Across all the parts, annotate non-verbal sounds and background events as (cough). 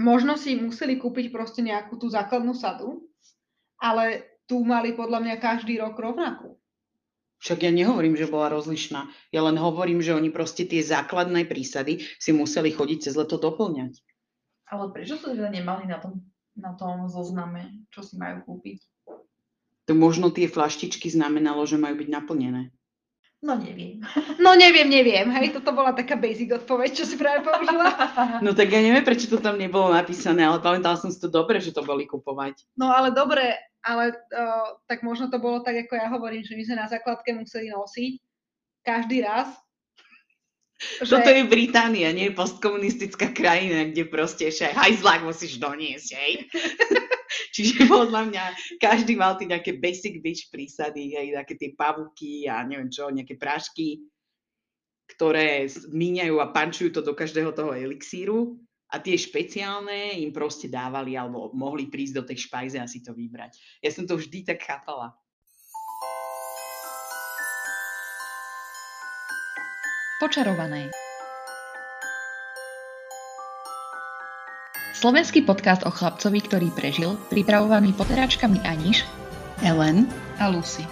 možno si museli kúpiť proste nejakú tú základnú sadu, ale tu mali podľa mňa každý rok rovnakú. Však ja nehovorím, že bola rozlišná. Ja len hovorím, že oni proste tie základné prísady si museli chodiť cez leto doplňať. Ale prečo to teda nemali na tom, na tom zozname, čo si majú kúpiť? To možno tie flaštičky znamenalo, že majú byť naplnené. No neviem. No neviem, neviem. Hej, toto bola taká basic odpoveď, čo si práve použila. (laughs) No tak ja neviem, prečo to tam nebolo napísané, ale pamätala som si to dobre, že to boli kupovať. No ale dobre, ale uh, tak možno to bolo tak, ako ja hovorím, že my sme na základke museli nosiť každý raz. (laughs) Že... Toto je Británia, nie je postkomunistická krajina, kde proste ešte aj hajzlák musíš doniesť, hej. (laughs) (laughs) Čiže podľa mňa každý mal tie nejaké basic bitch prísady, hej, také tie pavuky a neviem čo, nejaké prášky, ktoré míňajú a pančujú to do každého toho elixíru a tie špeciálne im proste dávali alebo mohli prísť do tej špajze a si to vybrať. Ja som to vždy tak chápala. Počarované. Slovenský podcast o chlapcovi, ktorý prežil, pripravovaný poteráčkami Aniš, Ellen a Lucy.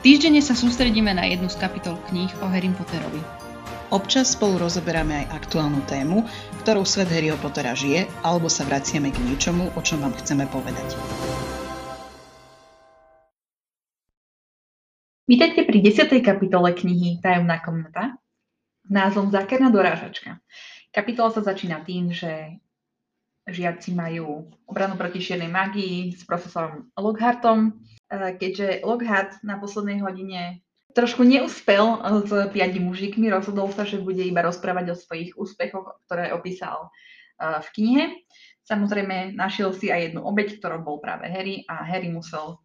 Týždenne sa sústredíme na jednu z kapitol kníh o Harry Potterovi. Občas spolu rozoberáme aj aktuálnu tému, ktorou svet Harryho Pottera žije, alebo sa vraciame k niečomu, o čom vám chceme povedať. Vítajte pri 10. kapitole knihy Tajomná komnata názvom Zákerná dorážačka. Kapitola sa začína tým, že žiaci majú obranu proti čiernej magii s profesorom Lockhartom, keďže Lockhart na poslednej hodine trošku neúspel eh, s piati mužikmi, rozhodol sa, že bude iba rozprávať o svojich úspechoch, ktoré opísal eh, v knihe. Samozrejme, našiel si aj jednu obeď, ktorou bol práve Harry a Harry musel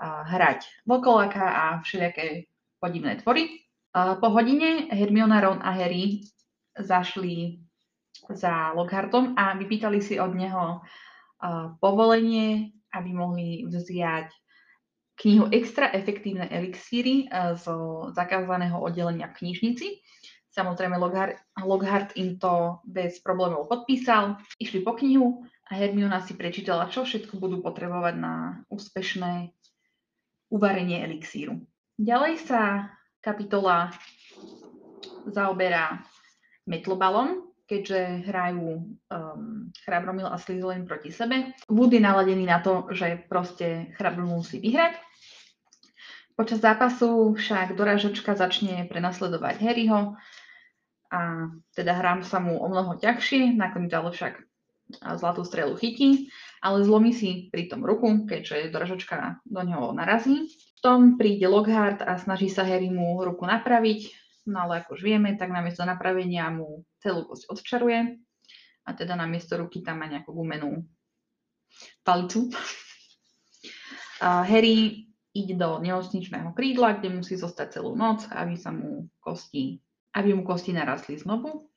hrať vokoláka a všelijaké podivné tvory. Po hodine Hermiona, Ron a Harry zašli za Lockhartom a vypýtali si od neho povolenie, aby mohli vziať knihu Extra efektívne elixíry eh, zo zakázaného oddelenia v knižnici. Samozrejme, Lockhart, Lockhart im to bez problémov podpísal. Išli po knihu a Hermiona si prečítala, čo všetko budú potrebovať na úspešné uvarenie elixíru. Ďalej sa kapitola zaoberá metlobalom, keďže hrajú um, Chrabromil a Slytherin proti sebe. Wood je naladený na to, že proste Chrabromil musí vyhrať. Počas zápasu však dorážačka začne prenasledovať Harryho a teda hrám sa mu o mnoho ťažšie, nakoniec ale však zlatú strelu chytí, ale zlomí si pri tom ruku, keďže doražačka do neho narazí. V tom príde Lockhart a snaží sa Harry mu ruku napraviť, No ale ako už vieme, tak namiesto napravenia mu celú kosť odčaruje a teda namiesto ruky tam má nejakú gumenú palicu. A Harry ide do nemocničného krídla, kde musí zostať celú noc, aby sa mu kosti, aby mu kosti narastli znovu.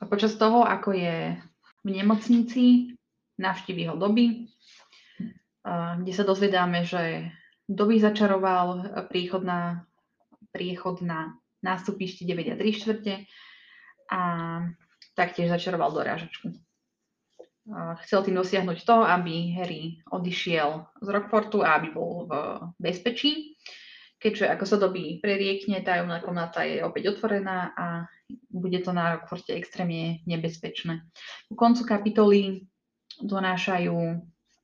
A počas toho, ako je v nemocnici, navštíví ho doby, kde sa dozvedáme, že doby začaroval príchod na, príchod na nástupište 9 a 3 štvrte a taktiež začaroval dorážačku. Chcel tým dosiahnuť to, aby Harry odišiel z Rockportu a aby bol v bezpečí, keďže ako sa doby preriekne, tajomná komnata je opäť otvorená a bude to na Rockporte extrémne nebezpečné. U koncu kapitoly donášajú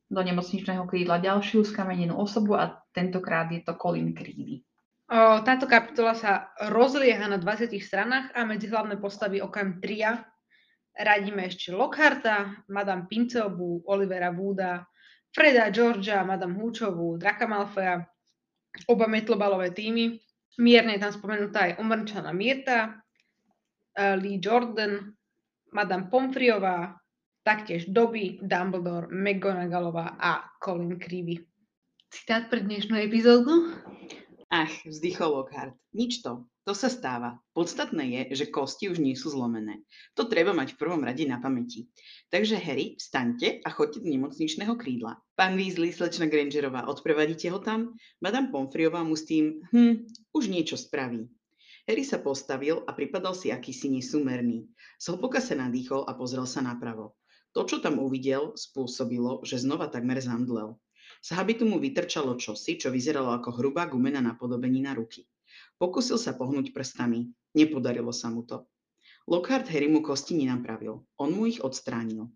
do nemocničného krídla ďalšiu skamenenú osobu a tentokrát je to Colin Creevy. Táto kapitola sa rozlieha na 20 stranách a medzi hlavné postavy okrem tria radíme ešte Lockharta, Madame Pinceovú, Olivera Wooda, Freda Georgia, Madame Húčovú, Draka Malfoja, oba metlobalové týmy. Mierne je tam spomenutá aj umrčaná Mirta, Lee Jordan, Madame Pomfriová, taktiež Dobby, Dumbledore, McGonagallová a Colin Creevy. Citát pre dnešnú epizódu? Ach, vzdychol Lockhart. Nič to. To sa stáva. Podstatné je, že kosti už nie sú zlomené. To treba mať v prvom rade na pamäti. Takže Harry, vstaňte a choďte do nemocničného krídla. Pán Weasley, slečna Grangerová, odprevadíte ho tam? Madame Pomfriová mu s tým, hm, už niečo spraví. Harry sa postavil a pripadal si akýsi nesúmerný. Zhlboka sa nadýchol a pozrel sa napravo. To, čo tam uvidel, spôsobilo, že znova takmer zamdlel. Z habitu mu vytrčalo čosi, čo vyzeralo ako hrubá gumená napodobenina ruky. Pokusil sa pohnúť prstami. Nepodarilo sa mu to. Lockhart Harry mu kosti nenapravil. On mu ich odstránil.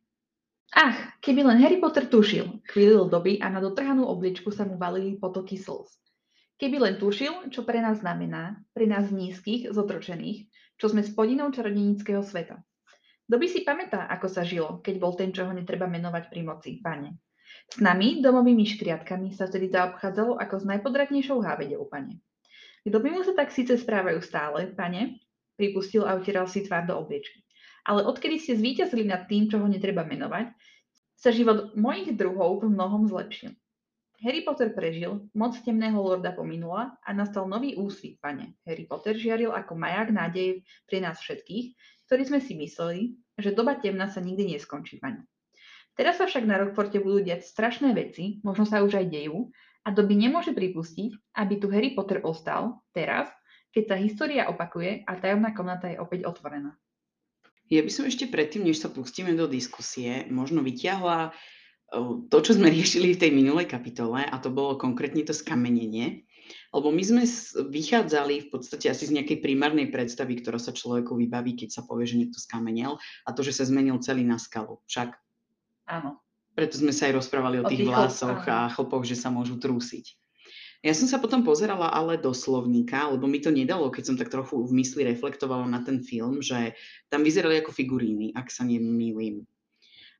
Ach, keby len Harry Potter tušil, chvíľil doby a na dotrhanú obličku sa mu valili potoky slz. Keby len tušil, čo pre nás znamená, pre nás nízkych, zotročených, čo sme spodinou čarodenického sveta. Kto by si pamätá, ako sa žilo, keď bol ten, čo ho netreba menovať pri moci, pane. S nami, domovými škriatkami, sa vtedy zaobchádzalo ako s najpodratnejšou hávedou, pane. Kto by mu sa tak síce správajú stále, pane, pripustil a utieral si tvár do obliečky. Ale odkedy ste zvíťazili nad tým, čo ho netreba menovať, sa život mojich druhov v mnohom zlepšil. Harry Potter prežil, moc temného lorda pominula a nastal nový úsvit, pane. Harry Potter žiaril ako maják nádej pre nás všetkých, ktorí sme si mysleli, že doba temna sa nikdy neskončí, pane. Teraz sa však na Rockforte budú diať strašné veci, možno sa už aj dejú, a doby nemôže pripustiť, aby tu Harry Potter ostal teraz, keď sa história opakuje a tajomná komnata je opäť otvorená. Ja by som ešte predtým, než sa pustíme do diskusie, možno vyťahla to, čo sme (laughs) riešili v tej minulej kapitole, a to bolo konkrétne to skamenenie. Lebo my sme vychádzali v podstate asi z nejakej primárnej predstavy, ktorá sa človeku vybaví, keď sa povie, že niekto skamenel a to, že sa zmenil celý na skalu. Však Áno. Preto sme sa aj rozprávali o, o tých, tých vlasoch a chlpoch, že sa môžu trúsiť. Ja som sa potom pozerala ale do slovníka, lebo mi to nedalo, keď som tak trochu v mysli reflektovala na ten film, že tam vyzerali ako figuríny, ak sa nemýlim.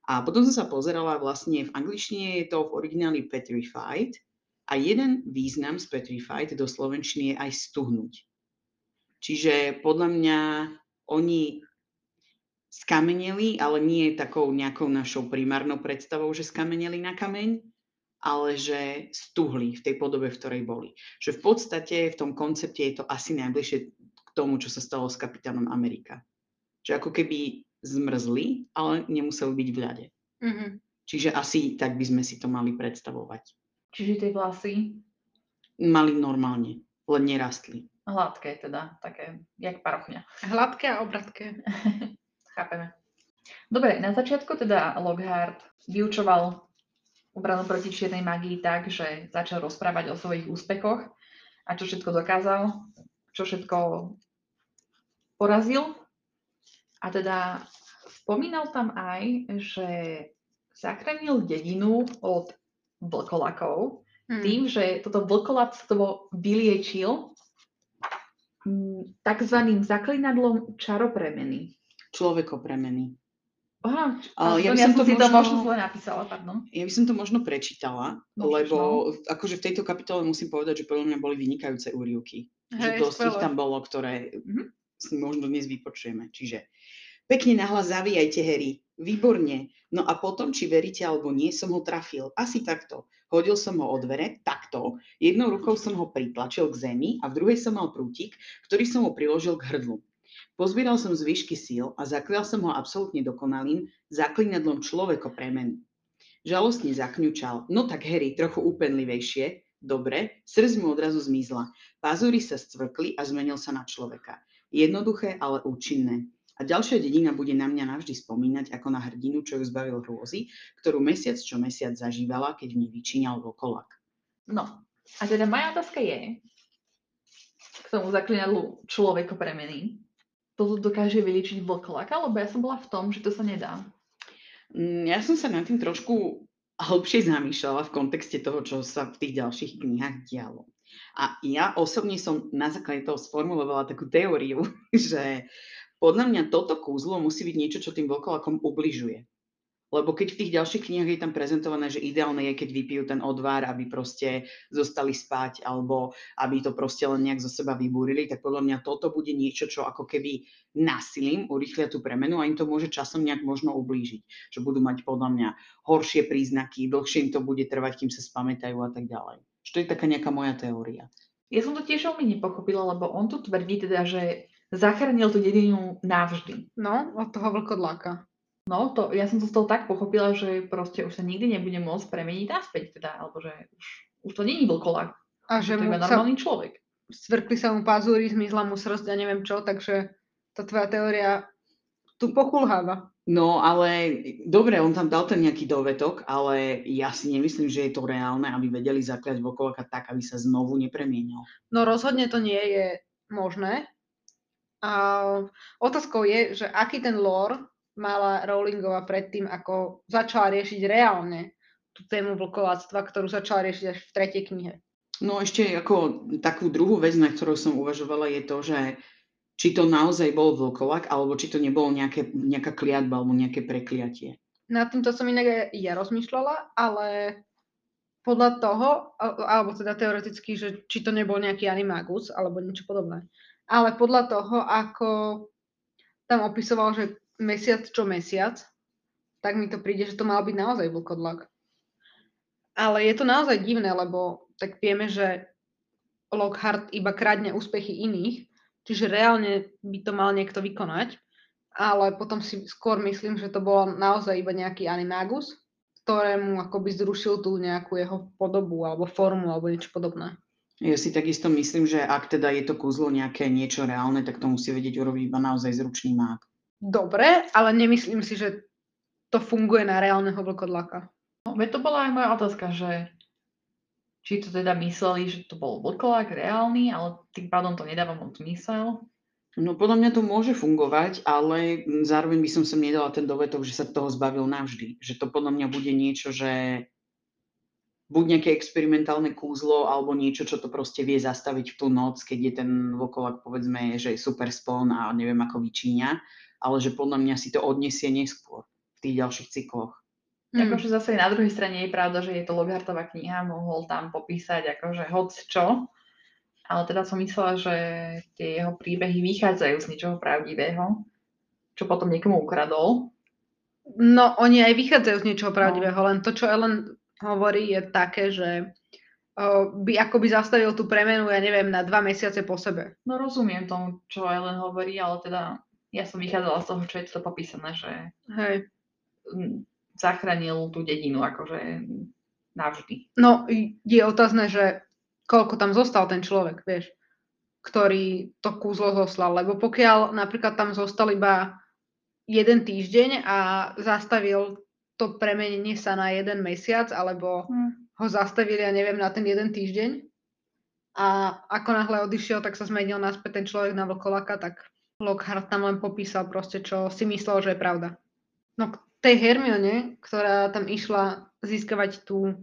A potom som sa pozerala vlastne v angličtine je to v origináli petrified a jeden význam z petrified do slovenčiny je aj stuhnúť. Čiže podľa mňa oni skameneli, ale nie takou nejakou našou primárnou predstavou, že skameneli na kameň, ale že stuhli v tej podobe, v ktorej boli. Že v podstate v tom koncepte je to asi najbližšie k tomu, čo sa stalo s kapitánom Amerika. Že ako keby zmrzli, ale nemuseli byť v ľade. Mm-hmm. Čiže asi tak by sme si to mali predstavovať. Čiže tie vlasy? Mali normálne, len nerastli. Hladké teda, také, jak parochňa. Hladké a obratké. (laughs) Chápeme. Dobre, na začiatku teda Lockhart vyučoval obranu proti čiernej magii tak, že začal rozprávať o svojich úspechoch a čo všetko dokázal, čo všetko porazil. A teda spomínal tam aj, že zachránil dedinu od vlkolakov hmm. tým, že toto vlkolactvo vyliečil mm, takzvaným zaklinadlom čaropremeny človekopremeny. Aha, uh, ja by som to, si možno, to možno zle napísala, pardon. Ja by som to možno prečítala, no, lebo no. akože v tejto kapitole musím povedať, že podľa mňa boli vynikajúce úrivky. Hej, že dosť ich tam bolo, ktoré mm-hmm. si možno dnes vypočujeme. Čiže pekne nahlas zavíjajte, Harry. Výborne. No a potom, či veríte alebo nie, som ho trafil. Asi takto. Hodil som ho o dvere, takto. Jednou rukou som ho pritlačil k zemi a v druhej som mal prútik, ktorý som ho priložil k hrdlu. Pozbieral som zvyšky síl a zaklial som ho absolútne dokonalým zaklinadlom človeko premeny. Žalostne zakňučal. No tak Harry, trochu úpenlivejšie. Dobre, srdc mu odrazu zmizla. Pazúry sa scvrkli a zmenil sa na človeka. Jednoduché, ale účinné. A ďalšia dedina bude na mňa navždy spomínať ako na hrdinu, čo ju zbavil hrôzy, ktorú mesiac čo mesiac zažívala, keď v nej vyčíňal vlkolak. No, a teda moja otázka je, k tomu zaklinadlu človeko premeny, to dokáže vyliečiť vlkolaka, lebo ja som bola v tom, že to sa nedá. Mm, ja som sa nad tým trošku hlbšie zamýšľala v kontexte toho, čo sa v tých ďalších knihách dialo. A ja osobne som na základe toho sformulovala takú teóriu, (laughs) že podľa mňa toto kúzlo musí byť niečo, čo tým vlkolakom ubližuje. Lebo keď v tých ďalších knihách je tam prezentované, že ideálne je, keď vypijú ten odvar, aby proste zostali spať, alebo aby to proste len nejak zo seba vybúrili, tak podľa mňa toto bude niečo, čo ako keby násilím urýchlia tú premenu a im to môže časom nejak možno ublížiť. Že budú mať podľa mňa horšie príznaky, dlhšie im to bude trvať, kým sa spamätajú a tak ďalej. Čo je taká nejaká moja teória. Ja som to tiež veľmi nepochopila, lebo on tu tvrdí teda, že zachránil tú dedinu navždy. No, od toho vlkodláka. No, to, ja som to z toho tak pochopila, že proste už sa nikdy nebude môcť premeniť naspäť, teda, alebo že už, už to není vlkolak. A že to je normálny človek. Svrkli sa mu pazúry, zmizla mu srst a neviem čo, takže tá tvoja teória tu pokulháva. No, ale dobre, on tam dal ten nejaký dovetok, ale ja si nemyslím, že je to reálne, aby vedeli zakliať Vokolaka tak, aby sa znovu nepremienil. No rozhodne to nie je možné. A otázkou je, že aký ten lore mala Rowlingová predtým, ako začala riešiť reálne tú tému vlkoláctva, ktorú začala riešiť až v tretej knihe. No ešte ako takú druhú vec, na ktorú som uvažovala, je to, že či to naozaj bol vlkolak, alebo či to nebolo nejaké, nejaká kliatba alebo nejaké prekliatie. Na týmto som inak ja rozmýšľala, ale podľa toho, alebo teda teoreticky, že či to nebol nejaký animagus alebo niečo podobné. Ale podľa toho, ako tam opisoval, že mesiac čo mesiac, tak mi to príde, že to mal byť naozaj vlkodlak. Ale je to naozaj divné, lebo tak vieme, že Lockhart iba kradne úspechy iných Čiže reálne by to mal niekto vykonať, ale potom si skôr myslím, že to bolo naozaj iba nejaký animagus, ktorému akoby zrušil tú nejakú jeho podobu alebo formu alebo niečo podobné. Ja si takisto myslím, že ak teda je to kúzlo nejaké niečo reálne, tak to musí vedieť urobiť iba naozaj zručný mák. Dobre, ale nemyslím si, že to funguje na reálneho vlkodlaka. No, veď to bola aj moja otázka, že či to teda mysleli, že to bol vlkolák reálny, ale tým pádom to nedáva moc zmysel. No podľa mňa to môže fungovať, ale zároveň by som sem nedala ten dovetok, že sa toho zbavil navždy. Že to podľa mňa bude niečo, že buď nejaké experimentálne kúzlo, alebo niečo, čo to proste vie zastaviť v tú noc, keď je ten vlkolak, povedzme, že je super spon a neviem ako vyčíňa, ale že podľa mňa si to odniesie neskôr v tých ďalších cykloch. Mm. Akože zase na druhej strane je pravda, že je to Loghartová kniha, mohol tam popísať akože hoc čo, ale teda som myslela, že tie jeho príbehy vychádzajú z niečoho pravdivého, čo potom niekomu ukradol. No, oni aj vychádzajú z niečoho pravdivého, no. len to, čo Ellen hovorí, je také, že by akoby zastavil tú premenu, ja neviem, na dva mesiace po sebe. No rozumiem tomu, čo Ellen hovorí, ale teda ja som vychádzala z toho, čo je to popísané, že Hej zachránil tú dedinu akože navždy. No, je otázne, že koľko tam zostal ten človek, vieš, ktorý to kúzlo zoslal, lebo pokiaľ napríklad tam zostal iba jeden týždeň a zastavil to premenenie sa na jeden mesiac, alebo hmm. ho zastavili, ja neviem, na ten jeden týždeň a ako náhle odišiel, tak sa zmenil naspäť ten človek na vlkolaka, tak Lockhart tam len popísal proste, čo si myslel, že je pravda. No tej Hermione, ktorá tam išla získavať tú,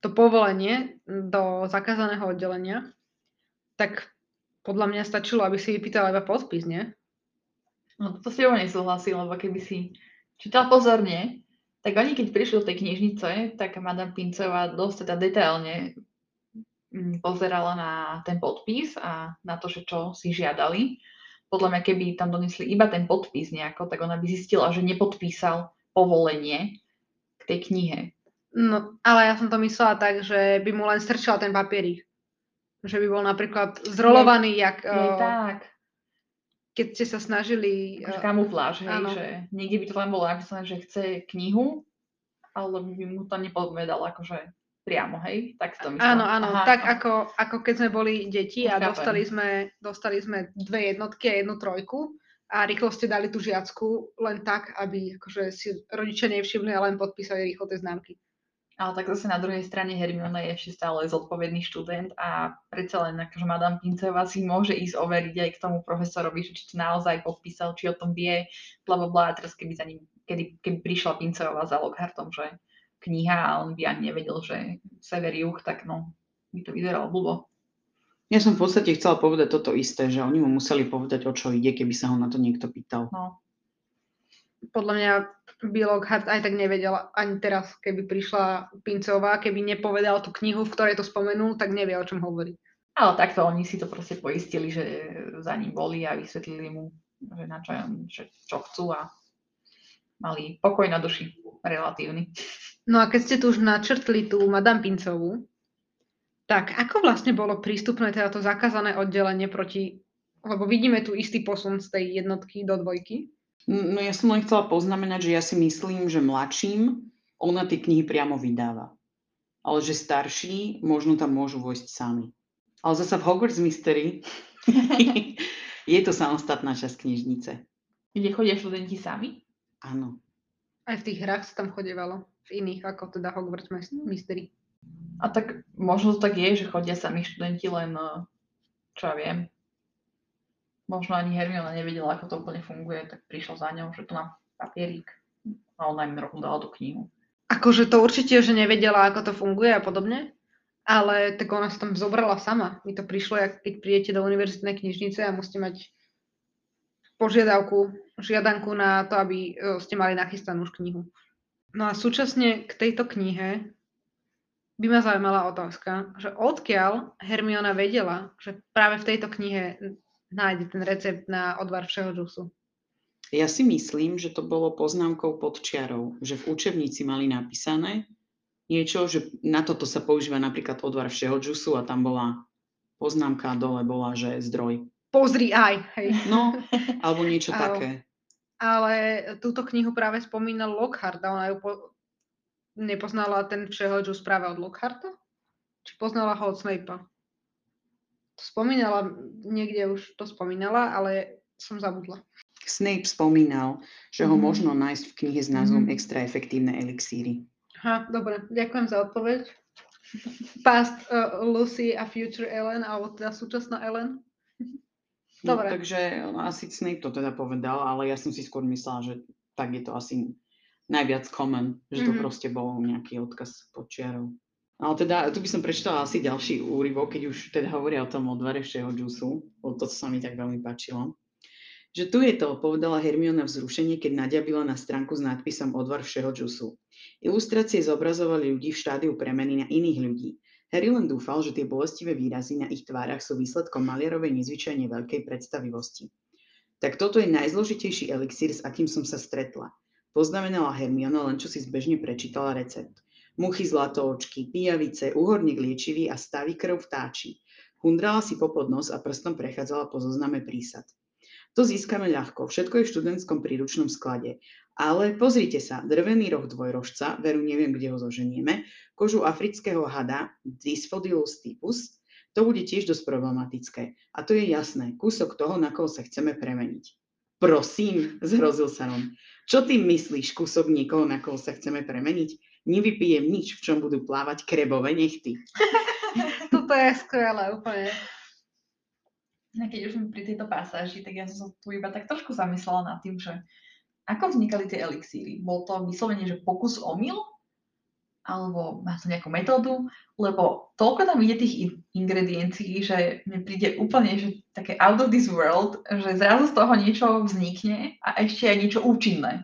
to povolenie do zakázaného oddelenia, tak podľa mňa stačilo, aby si vypýtala iba podpis, nie? No to si ho nesúhlasím, lebo keby si čítal pozorne, tak oni keď prišli do tej knižnice, tak Madame Pincová dosť teda detailne mm, pozerala na ten podpis a na to, že čo si žiadali podľa mňa, keby tam donesli iba ten podpis nejako, tak ona by zistila, že nepodpísal povolenie k tej knihe. No, ale ja som to myslela tak, že by mu len strčal ten papierik. Že by bol napríklad zrolovaný, je, jak... Je uh, tak. Keď ste sa snažili... Uh, kamufláž, hej, áno. že niekde by to len bolo napísané, že chce knihu, ale by mu to nepovedal akože priamo, hej? Tak to myslím. Áno, áno, Aha, tak Ako, ako keď sme boli deti a dostali sme, dostali sme dve jednotky a jednu trojku a rýchlo ste dali tú žiacku len tak, aby akože si rodičia nevšimli a len podpísali rýchlo tie známky. Ale tak zase na druhej strane Hermiona je ešte stále zodpovedný študent a predsa len akože Madame Pinceva si môže ísť overiť aj k tomu profesorovi, či to naozaj podpísal, či o tom vie, bla bla bla. A teraz keby za ním, kedy, keby prišla Pinceva za Lockhartom, že kniha a on by ani nevedel, že sever juh, tak no, by to vyzeralo blbo. Ja som v podstate chcela povedať toto isté, že oni mu museli povedať, o čo ide, keby sa ho na to niekto pýtal. No. Podľa mňa by Lockhart aj tak nevedel ani teraz, keby prišla Pincová, keby nepovedal tú knihu, v ktorej to spomenul, tak nevie, o čom hovorí. Ale takto oni si to proste poistili, že za ním boli a vysvetlili mu, že na čo, že čo chcú a mali pokoj na duši relatívny. No a keď ste tu už načrtli tú Madame Pincovú, tak ako vlastne bolo prístupné teda to zakázané oddelenie proti, lebo vidíme tu istý posun z tej jednotky do dvojky? No ja som len chcela poznamenať, že ja si myslím, že mladším ona tie knihy priamo vydáva. Ale že starší možno tam môžu vojsť sami. Ale zasa v Hogwarts Mystery (laughs) je to samostatná časť knižnice. Kde chodia študenti sami? Áno. Aj v tých hrách sa tam chodievalo. V iných, ako teda Hogwarts Mystery. A tak možno to tak je, že chodia sami študenti len, čo ja viem, možno ani Hermiona nevedela, ako to úplne funguje, tak prišla za ňou, že tu má papierík a ona im rovno dala tú knihu. Akože to určite, že nevedela, ako to funguje a podobne, ale tak ona sa tam zobrala sama. Mi to prišlo, jak keď prídete do univerzitnej knižnice a musíte mať požiadavku, žiadanku na to, aby e, ste mali nachystanú už knihu. No a súčasne k tejto knihe by ma zaujímala otázka, že odkiaľ Hermiona vedela, že práve v tejto knihe nájde ten recept na odvar všeho džusu. Ja si myslím, že to bolo poznámkou pod čiarou, že v učebnici mali napísané niečo, že na toto sa používa napríklad odvar všeho džusu a tam bola poznámka dole bola, že zdroj. Pozri aj, hej. No, alebo niečo (laughs) Ale- také. Ale túto knihu práve spomínal Lockhart a ona ju po... nepoznala ten všeho džus práve od Lockharta? Či poznala ho od Snape'a? To spomínala, niekde už to spomínala, ale som zabudla. Snape spomínal, že ho Mhm. možno nájsť v knihe s názvom Mhm. Extra efektívne elixíry. Aha, dobre, ďakujem za odpoveď. Past uh, Lucy a Future Ellen, alebo teda súčasná Ellen. No, Dobre. takže asi Snape to teda povedal, ale ja som si skôr myslela, že tak je to asi najviac common, že to Mhm. proste bol nejaký odkaz pod čiarou. Ale teda, tu by som prečítala asi ďalší úryvok, keď už teda hovoria o tom odvare všeho džusu, lebo to sa mi tak veľmi páčilo. Že tu je to, povedala Hermiona vzrušenie, keď nadiabila na stránku s nadpisom odvar všeho džusu. Ilustrácie zobrazovali ľudí v štádiu premeny na iných ľudí. Harry len dúfal, že tie bolestivé výrazy na ich tvárach sú výsledkom maliarovej nezvyčajne veľkej predstavivosti. Tak toto je najzložitejší elixír, s akým som sa stretla. Poznamenala Hermiona, len čo si zbežne prečítala recept. Muchy zlatoočky, pijavice, uhorník liečivý a stavy krv vtáči. Hundrala si popod nos a prstom prechádzala po zozname prísad. To získame ľahko, všetko je v študentskom príručnom sklade. Ale pozrite sa, drvený roh dvojrožca, veru neviem, kde ho zoženieme, kožu afrického hada Dysphodilus typus, to bude tiež dosť problematické. A to je jasné, kúsok toho, na koho sa chceme premeniť. Prosím, zhrozil sa Ron. Čo ty myslíš, kúsok niekoho, na koho sa chceme premeniť? Nevypijem nič, v čom budú plávať krebové nechty. (laughs) Toto je skvelé, úplne. A keď už sme pri tejto pasáži, tak ja som sa tu iba tak trošku zamyslela nad tým, že ako vznikali tie elixíry? Bol to vyslovene, že pokus omyl? Alebo má to nejakú metódu? Lebo toľko tam ide tých in- ingrediencií, že mne príde úplne že také out of this world, že zrazu z toho niečo vznikne a ešte aj niečo účinné.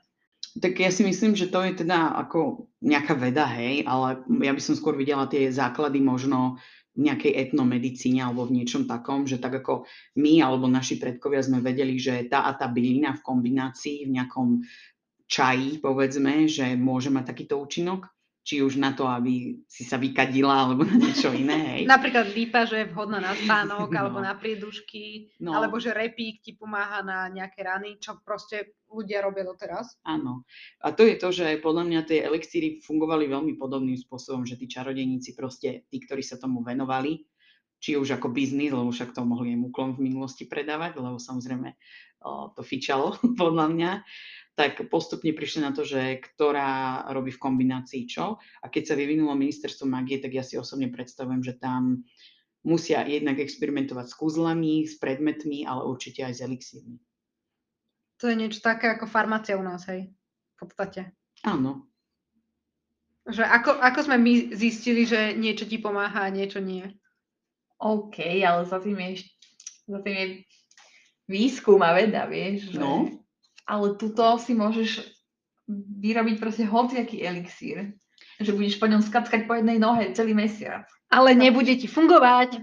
Tak ja si myslím, že to je teda ako nejaká veda, hej, ale ja by som skôr videla tie základy možno v nejakej etnomedicíne alebo v niečom takom, že tak ako my alebo naši predkovia sme vedeli, že tá a tá bylina v kombinácii v nejakom čaji, povedzme, že môže mať takýto účinok, či už na to, aby si sa vykadila alebo na niečo iné, hej. (laughs) Napríklad lípa, že je vhodná na spánok, No. alebo na priedušky, No. alebo že repík ti pomáha na nejaké rany, čo proste ľudia robia doteraz. Áno. A to je to, že podľa mňa tie elixíry fungovali veľmi podobným spôsobom, že tí čarodejníci proste, tí, ktorí sa tomu venovali, či už ako biznis, lebo však to mohli aj muklom v minulosti predávať, lebo samozrejme to fičalo (laughs) podľa mňa, tak postupne prišli na to, že ktorá robí v kombinácii čo. A keď sa vyvinulo ministerstvo magie, tak ja si osobne predstavujem, že tam musia jednak experimentovať s kúzlami, s predmetmi, ale určite aj s elixírmi. To je niečo také ako farmácia u nás, hej. V podstate. Áno, Že ako, ako sme my zistili, že niečo ti pomáha a niečo nie. OK, ale za tým je, za tým je výskum a veda, vieš. Že... No. Ale tuto si môžeš vyrobiť proste hociaký elixír. Že budeš po ňom skackať po jednej nohe celý mesiac. Ale nebude ti fungovať.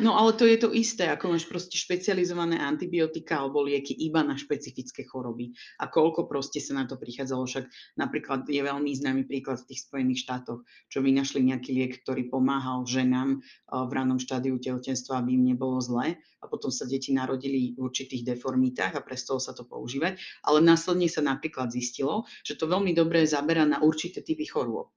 No ale to je to isté, ako máš proste špecializované antibiotika alebo lieky iba na špecifické choroby. A koľko proste sa na to prichádzalo, však napríklad je veľmi známy príklad v tých Spojených štátoch, čo vynašli nejaký liek, ktorý pomáhal ženám eh, v ranom štádiu tehotenstva, aby im nebolo zle a potom sa deti narodili v určitých deformitách a prestalo sa to používať. Ale následne sa napríklad zistilo, že to veľmi dobre zaberá na určité typy chorôb.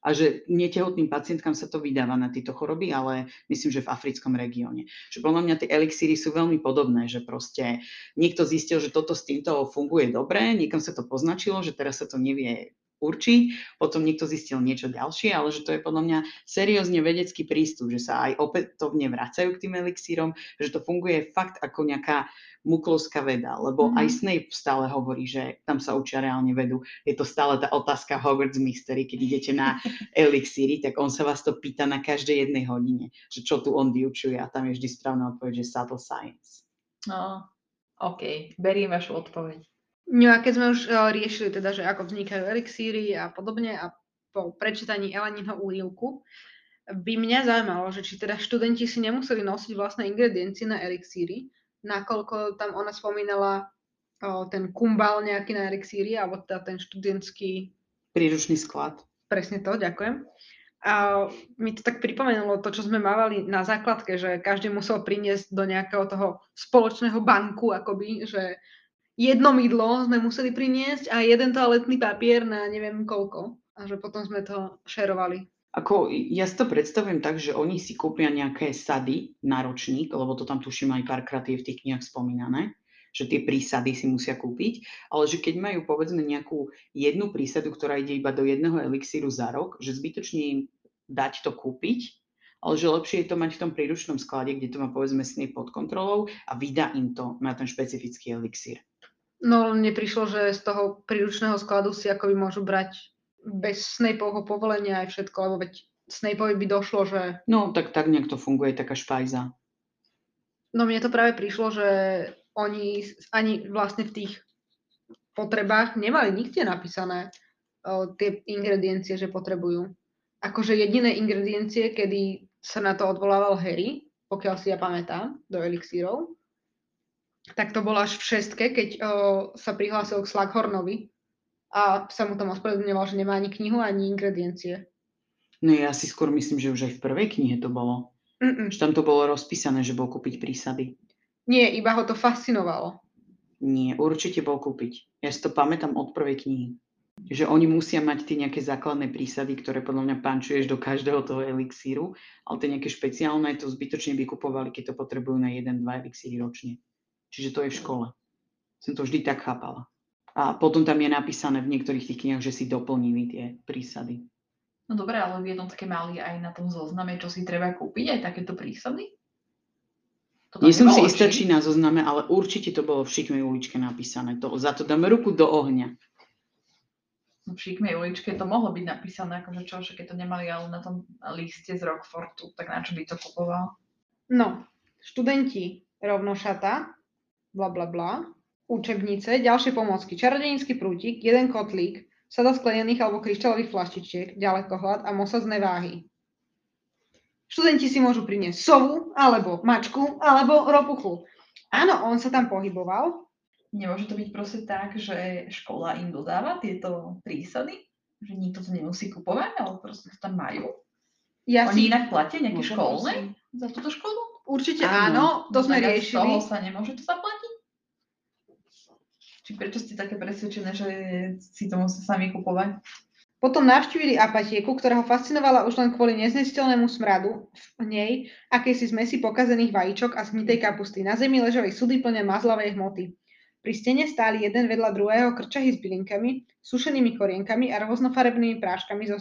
A že netehotným pacientkám sa to vydáva na tieto choroby, ale myslím, že v africkom regióne. Že podľa mňa tie elixíry sú veľmi podobné, že proste niekto zistil, že toto s týmto funguje dobre, niekam sa to poznačilo, že teraz sa to nevie určiť, potom niekto zistil niečo ďalšie, ale že to je podľa mňa seriózne vedecký prístup, že sa aj opätovne vracajú k tým elixírom, že to funguje fakt ako nejaká muklovská veda, lebo mm-hmm. aj Snape stále hovorí, že tam sa učia reálne vedu. Je to stále tá otázka Hogwarts Mystery, keď idete na (laughs) elixíry, tak on sa vás to pýta na každej jednej hodine, že čo tu on vyučuje a tam je vždy správna odpoveď, že subtle science. No, OK, beriem vašu odpoveď. No a keď sme už uh, riešili teda, že ako vznikajú elixíry a podobne a po prečítaní Eleninho úrivku, by mňa zaujímalo, že či teda študenti si nemuseli nosiť vlastné ingrediencie na elixíry, nakoľko tam ona spomínala o, ten kumbal nejaký na elixíry, alebo teda ten študentský... Príručný sklad. Presne to, ďakujem. A mi to tak pripomenulo to, čo sme mávali na základke, že každý musel priniesť do nejakého toho spoločného banku, akoby, že jedno mydlo sme museli priniesť a jeden toaletný papier na neviem koľko. A že potom sme to šerovali. Ako, ja si to predstavujem tak, že oni si kúpia nejaké sady na ročník, lebo to tam tuším aj párkrát je v tých knihách spomínané, že tie prísady si musia kúpiť, ale že keď majú povedzme nejakú jednu prísadu, ktorá ide iba do jedného elixíru za rok, že zbytočne im dať to kúpiť, ale že lepšie je to mať v tom príručnom sklade, kde to má povedzme Snape pod kontrolou a vydá im to na ten špecifický elixír. No, mne prišlo, že z toho príručného skladu si akoby môžu brať bez Snapeovho povolenia aj všetko, lebo veď Snapeovi by došlo, že... No, tak, tak nejak to funguje, taká špajza. No mne to práve prišlo, že oni ani vlastne v tých potrebách nemali nikde napísané o, tie ingrediencie, že potrebujú. Akože jediné ingrediencie, kedy sa na to odvolával Harry, pokiaľ si ja pamätám, do elixírov, tak to bolo až v šestke, keď o, sa prihlásil k Slughornovi a sa mu tam ospravedlňoval, že nemá ani knihu, ani ingrediencie. No ja si skôr myslím, že už aj v prvej knihe to bolo. Mm-mm. Že tam to bolo rozpísané, že bol kúpiť prísady. Nie, iba ho to fascinovalo. Nie, určite bol kúpiť. Ja si to pamätám od prvej knihy. Že oni musia mať tie nejaké základné prísady, ktoré podľa mňa pančuješ do každého toho elixíru, ale tie nejaké špeciálne to zbytočne by kupovali, keď to potrebujú na jeden, dva elixíry ročne. Čiže to je v škole. Som to vždy tak chápala. A potom tam je napísané v niektorých tých knihách, že si doplnili tie prísady. No dobre, ale v jednotke mali aj na tom zozname, čo si treba kúpiť, aj takéto prísady? Nie som si istá, či na zozname, ale určite to bolo v Šikmej uličke napísané. To, za to dáme ruku do ohňa. No v Šikmej uličke to mohlo byť napísané, akože čo, keď to nemali ale na tom liste z Rockfortu, tak na čo by to kupoval? No, študenti rovnošata bla bla bla, učebnice, ďalšie pomôcky, čarodejnícky prútik, jeden kotlík, sada sklenených alebo kryštálových flaštičiek, ďalekohľad a mosadzné váhy. Študenti si môžu priniesť sovu, alebo mačku, alebo ropuchu. Áno, on sa tam pohyboval. Nemôže to byť proste tak, že škola im dodáva tieto prísady? Že nikto to nemusí kupovať, ale proste to tam majú? Ja Oni si... inak platia nejaké školné za túto školu? Určite áno, áno to sme riešili. Z toho sa nemôže to zaplatiť? Či prečo ste také presvedčené, že si to musí sami kupovať? Potom navštívili apatieku, ktorá ho fascinovala už len kvôli neznesiteľnému smradu v nej, akejsi zmesi pokazených vajíčok a zhnitej kapusty. Na zemi ležali sudy plné mazlavej hmoty. Pri stene stáli jeden vedľa druhého krčahy s bylinkami, sušenými korienkami a rôznofarebnými práškami zo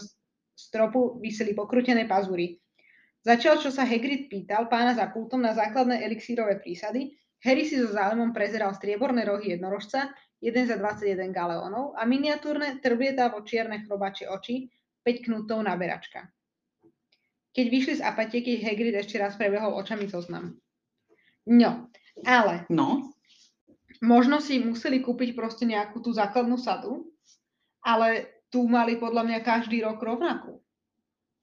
stropu vyseli pokrutené pazúry. Začal, čo sa Hagrid pýtal pána za pultom na základné elixírové prísady, Harry si so zálemom prezeral strieborné rohy jednorožca, jeden za 21 galeónov a miniatúrne trbietavo čierne chrobačie oči, 5 knutov naberačka. Keď vyšli z apatieky, Hagrid ešte raz prebehol očami zoznam. No, ale... No? Možno si museli kúpiť proste nejakú tú základnú sadu, ale tu mali podľa mňa každý rok rovnakú.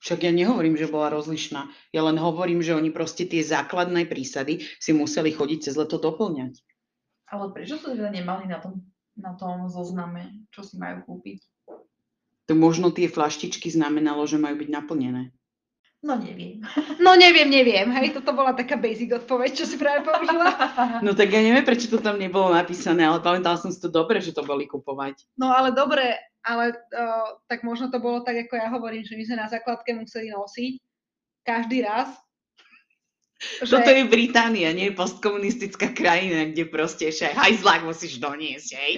Však ja nehovorím, že bola rozlišná. Ja len hovorím, že oni proste tie základné prísady si museli chodiť cez leto doplňať. Ale prečo sa teda nemali na tom, na tom zozname, čo si majú kúpiť? To možno tie flaštičky znamenalo, že majú byť naplnené. No neviem. (laughs) No neviem, neviem. Hej, toto bola taká basic odpoveď, čo si práve použila. (laughs) No tak ja neviem, prečo to tam nebolo napísané, ale pamätala som si to dobre, že to boli kupovať. No ale dobre, ale uh, tak možno to bolo tak, ako ja hovorím, že my sme na základke museli nosiť každý raz. (laughs) Že... Toto je Británia, nie je postkomunistická krajina, kde proste ešte hajzlák musíš doniesť, hej?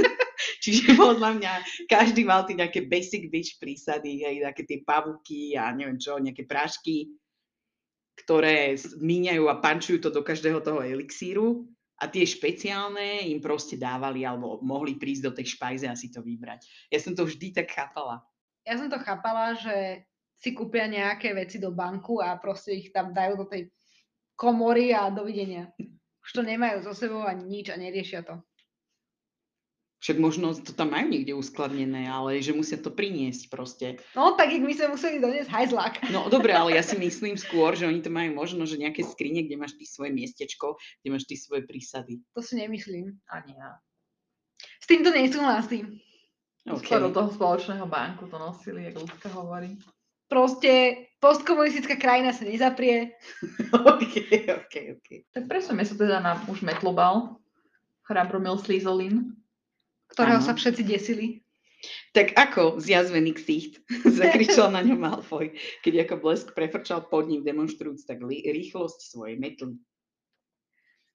(laughs) Čiže podľa mňa každý mal tie nejaké basic bitch prísady, hej, také tie pavuky a neviem čo, nejaké prášky, ktoré míňajú a pančujú to do každého toho elixíru a tie špeciálne im proste dávali alebo mohli prísť do tej špajze a si to vybrať. Ja som to vždy tak chápala. Ja som to chápala, že si kúpia nejaké veci do banku a proste ich tam dajú do tej komory a dovidenia. Už to nemajú so sebou ani nič a neriešia to. Však možno to tam majú niekde uskladnené, ale že musia to priniesť proste. No, tak ich my sme museli doniesť hajzlak. No, dobre, ale ja si myslím skôr, že oni to majú možno, že nejaké skrine, kde máš ty svoje miestečko, kde máš ty svoje prísady. To si nemyslím. Ani ja. S týmto nesúhlasím. Okay. Skoro do toho spoločného banku to nosili, ako ľudka hovorí. Proste postkomunistická krajina sa nezaprie. (laughs) ok, ok, ok. Tak presujeme sa teda na už Metlobal. Chrabromil Slizolin ktorého ano. sa všetci desili. Tak ako zjazvený ksicht, (laughs) zakričal na ňom Malfoy, keď ako blesk prefrčal pod ním, demonstrujúc tak li- rýchlosť svojej metly.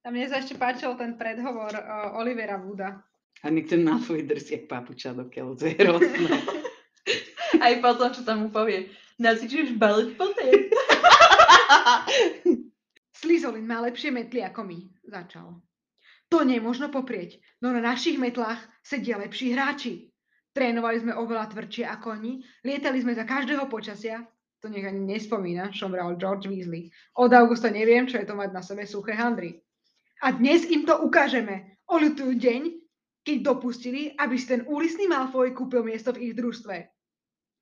A mne sa ešte páčil ten predhovor uh, Olivera Wooda. A nech ten Malfoy drsí jak papuča do keľu, to je hrozné. (laughs) Aj potom, čo tam mu povie, nazýčuješ baliť potem. (laughs) Slizolin má lepšie metly ako my, začal. To nemôžno poprieť, no na našich metlách sedia lepší hráči. Trénovali sme oveľa tvrdšie ako oni, lietali sme za každého počasia, to nech ani nespomína, šomral George Weasley. Od augusta neviem, čo je to mať na sebe suché handry. A dnes im to ukážeme. Olutujú deň, keď dopustili, aby si ten úlisný Malfoy kúpil miesto v ich družstve.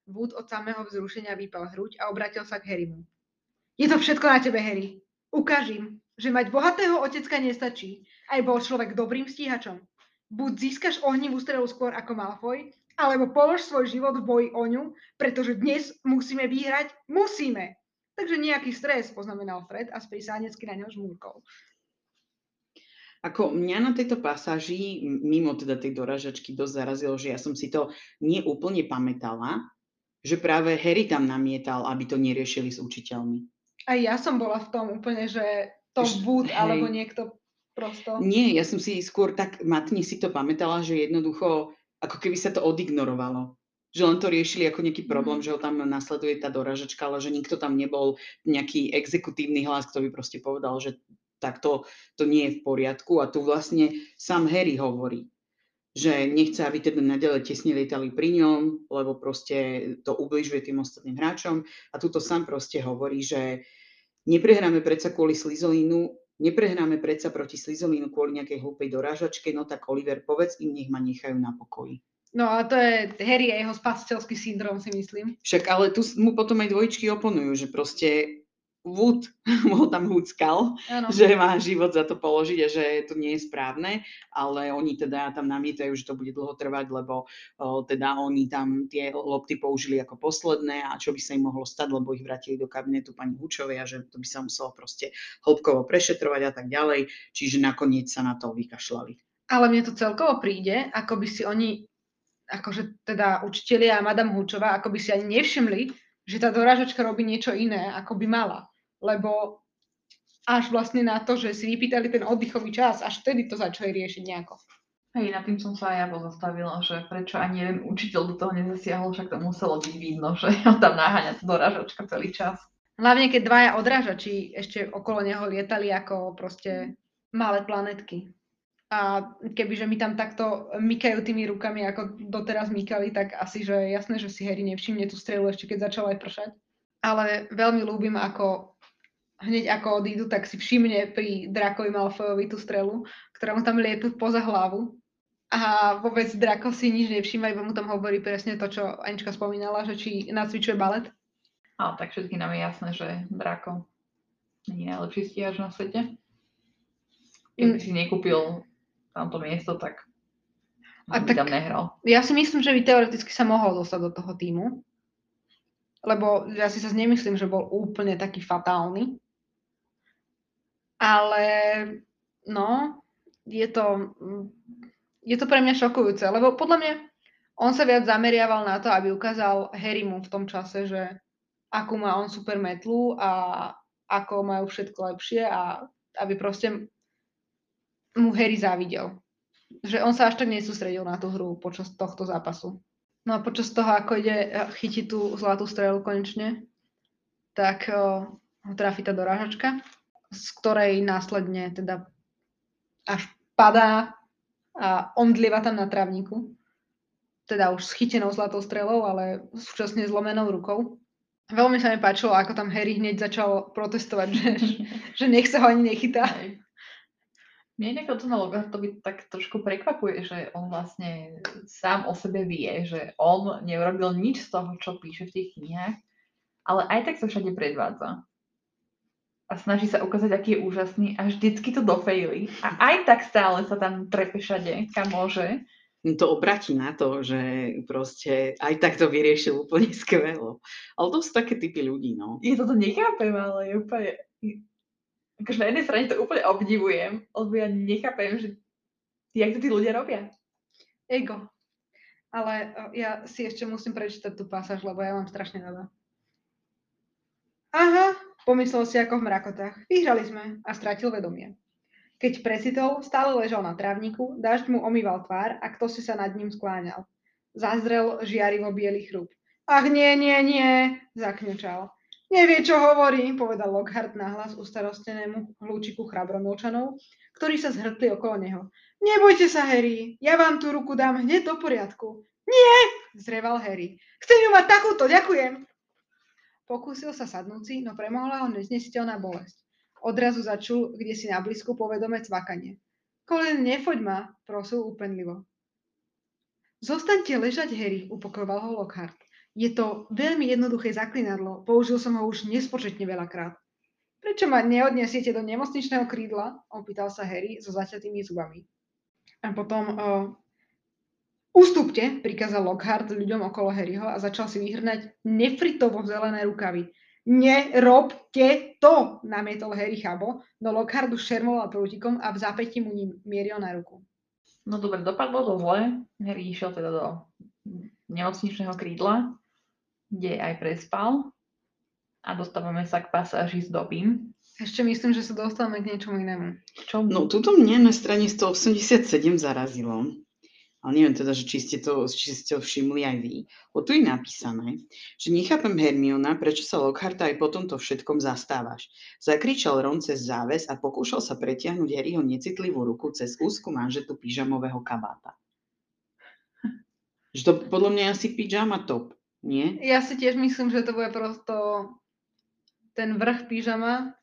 Wood od samého vzrušenia vypal hruď a obratil sa k Harrymu. Je to všetko na tebe, Harry. Ukáž že mať bohatého otecka nestačí. Aj bol človek dobrým stíhačom. Buď získaš ohnivú strelu skôr ako Malfoy, alebo polož svoj život v boji o ňu, pretože dnes musíme vyhrať, musíme. Takže nejaký stres, poznamenal Fred a sprisánecky na ňo žmúrkol. Ako mňa na tejto pasáži, mimo teda tej doražačky, dosť zarazilo, že ja som si to neúplne pamätala, že práve Harry tam namietal, aby to neriešili s učiteľmi. Aj ja som bola v tom úplne, že to Wood alebo niekto prosto. Nie, ja som si skôr tak matne si to pamätala, že jednoducho ako keby sa to odignorovalo. Že len to riešili ako nejaký problém, mm. že ho tam nasleduje tá doražačka, ale že nikto tam nebol nejaký exekutívny hlas, kto by proste povedal, že takto to nie je v poriadku. A tu vlastne sám Harry hovorí, že nechce, aby teda nadalej tesne lietali pri ňom, lebo proste to ubližuje tým ostatným hráčom. A tuto sám proste hovorí, že Neprehráme predsa kvôli Slizolínu, neprehráme predsa proti Slizolínu kvôli nejakej hlúpej dorážačke, no tak Oliver, povedz im, nech ma nechajú na pokoji. No a to je Harry a jeho spasiteľský syndrom, si myslím. Však ale tu mu potom aj dvojičky oponujú, že proste Wood (laughs) ho tam húckal, ano. že má život za to položiť a že to nie je správne, ale oni teda tam namietajú, že to bude dlho trvať, lebo o, teda oni tam tie lopty použili ako posledné a čo by sa im mohlo stať, lebo ich vrátili do kabinetu pani Hučovej a že to by sa muselo proste hĺbkovo prešetrovať a tak ďalej, čiže nakoniec sa na to vykašľali. Ale mne to celkovo príde, ako by si oni, akože teda učitelia a madam Hučová, ako by si ani nevšimli, že tá dorážačka robí niečo iné, ako by mala lebo až vlastne na to, že si vypýtali ten oddychový čas, až vtedy to začali riešiť nejako. Hej, nad tým som sa aj ja pozastavila, že prečo ani jeden učiteľ do toho nezasiahol, však to muselo byť vidno, že (laughs) ho tam naháňa dorážačka celý čas. Hlavne, keď dvaja odrážači ešte okolo neho lietali ako proste malé planetky. A kebyže mi tam takto mykajú tými rukami, ako doteraz mykali, tak asi, že jasné, že si Harry nevšimne tú strelu ešte keď začal aj pršať. Ale veľmi ľúbim, ako hneď ako odídu, tak si všimne pri Drakovi Malfoyovi tú strelu, ktorá mu tam liepe poza hlavu. A vôbec Drako si nič nevšíma, iba mu tam hovorí presne to, čo Anička spomínala, že či nacvičuje balet. A tak všetky nám je jasné, že Drako nie je najlepší stíhač na svete. Keby mm. si nekúpil tamto miesto, tak a by tak, tam nehral. Ja si myslím, že by teoreticky sa mohol dostať do toho týmu. Lebo ja si sa nemyslím, že bol úplne taký fatálny. Ale no, je to, je to pre mňa šokujúce, lebo podľa mňa On sa viac zameriaval na to, aby ukázal Harrymu v tom čase, že akú má on super metlu a ako majú všetko lepšie a aby proste mu Harry závidel. Že on sa až tak nesústredil na tú hru počas tohto zápasu. No a počas toho, ako ide chytiť tú zlatú strelu konečne, tak ho trafi tá dorážačka, z ktorej následne teda až padá a omdlieva tam na trávniku. Teda už s chytenou zlatou strelou, ale súčasne zlomenou rukou. Veľmi sa mi páčilo, ako tam Harry hneď začal protestovať, že, že nech sa ho ani nechytá. Mne inak to na Logartovi tak trošku prekvapuje, že on vlastne sám o sebe vie, že on neurobil nič z toho, čo píše v tých knihách, ale aj tak sa všade predvádza. A snaží sa ukázať, aký je úžasný a vždycky to dofejli. A aj tak stále sa tam trepe všade, kam môže to obratí na to, že proste aj tak to vyriešil úplne (laughs) skvelo. Ale to sú také typy ľudí, no. Ja toto nechápem, ale je úplne... Akože na jednej strane to úplne obdivujem, lebo ja nechápem, že jak to tí ľudia robia. Ego. Ale ja si ešte musím prečítať tú pasáž, lebo ja mám strašne rada. Aha, pomyslel si ako v mrakotách. Vyhrali sme a stratil vedomie. Keď presitol, stále ležal na trávniku, dažď mu omýval tvár a kto si sa nad ním skláňal. Zazrel žiarivo biely chrúb. Ach nie, nie, nie, zakňučal. Nevie, čo hovorí, povedal Lockhart nahlas ustarostenému hlúčiku chrabromilčanov, ktorí sa zhrtli okolo neho. Nebojte sa, Harry, ja vám tú ruku dám hneď do poriadku. Nie, zreval Harry. Chcem ju mať takúto, ďakujem. Pokúsil sa sadnúť si, no premohla ho neznesiteľná bolesť. Odrazu začul, kde si na blízku povedome cvakanie. Colin, nefoď ma, prosil úpenlivo. Zostaňte ležať, Harry, upokojoval ho Lockhart. Je to veľmi jednoduché zaklinadlo, použil som ho už nespočetne veľakrát. Prečo ma neodnesiete do nemocničného krídla? opýtal sa Harry so zaťatými zubami. A potom uh, Ustúpte, prikázal Lockhart ľuďom okolo Harryho a začal si vyhrnať nefritovo zelené rukavy. Nerobte to, namietol Harry Chabo, no Lockhart už šermoval prútikom a v zápäti mu ním mieril na ruku. No dobre, dopadlo to zle. Harry išiel teda do nemocničného krídla, kde aj prespal a dostávame sa k pasáži s dobím. Ešte myslím, že sa dostávame k niečomu inému. Čo? No, tuto mne na strane 187 zarazilo ale neviem teda, že či ste to, či ste to všimli aj vy. O tu je napísané, že nechápem Hermiona, prečo sa Lockharta aj po tomto všetkom zastávaš. Zakričal Ron cez záves a pokúšal sa pretiahnuť Harryho necitlivú ruku cez úzku manžetu pyžamového kabáta. Že to podľa mňa asi pyžama top, nie? Ja si tiež myslím, že to bude prosto ten vrch pyžama,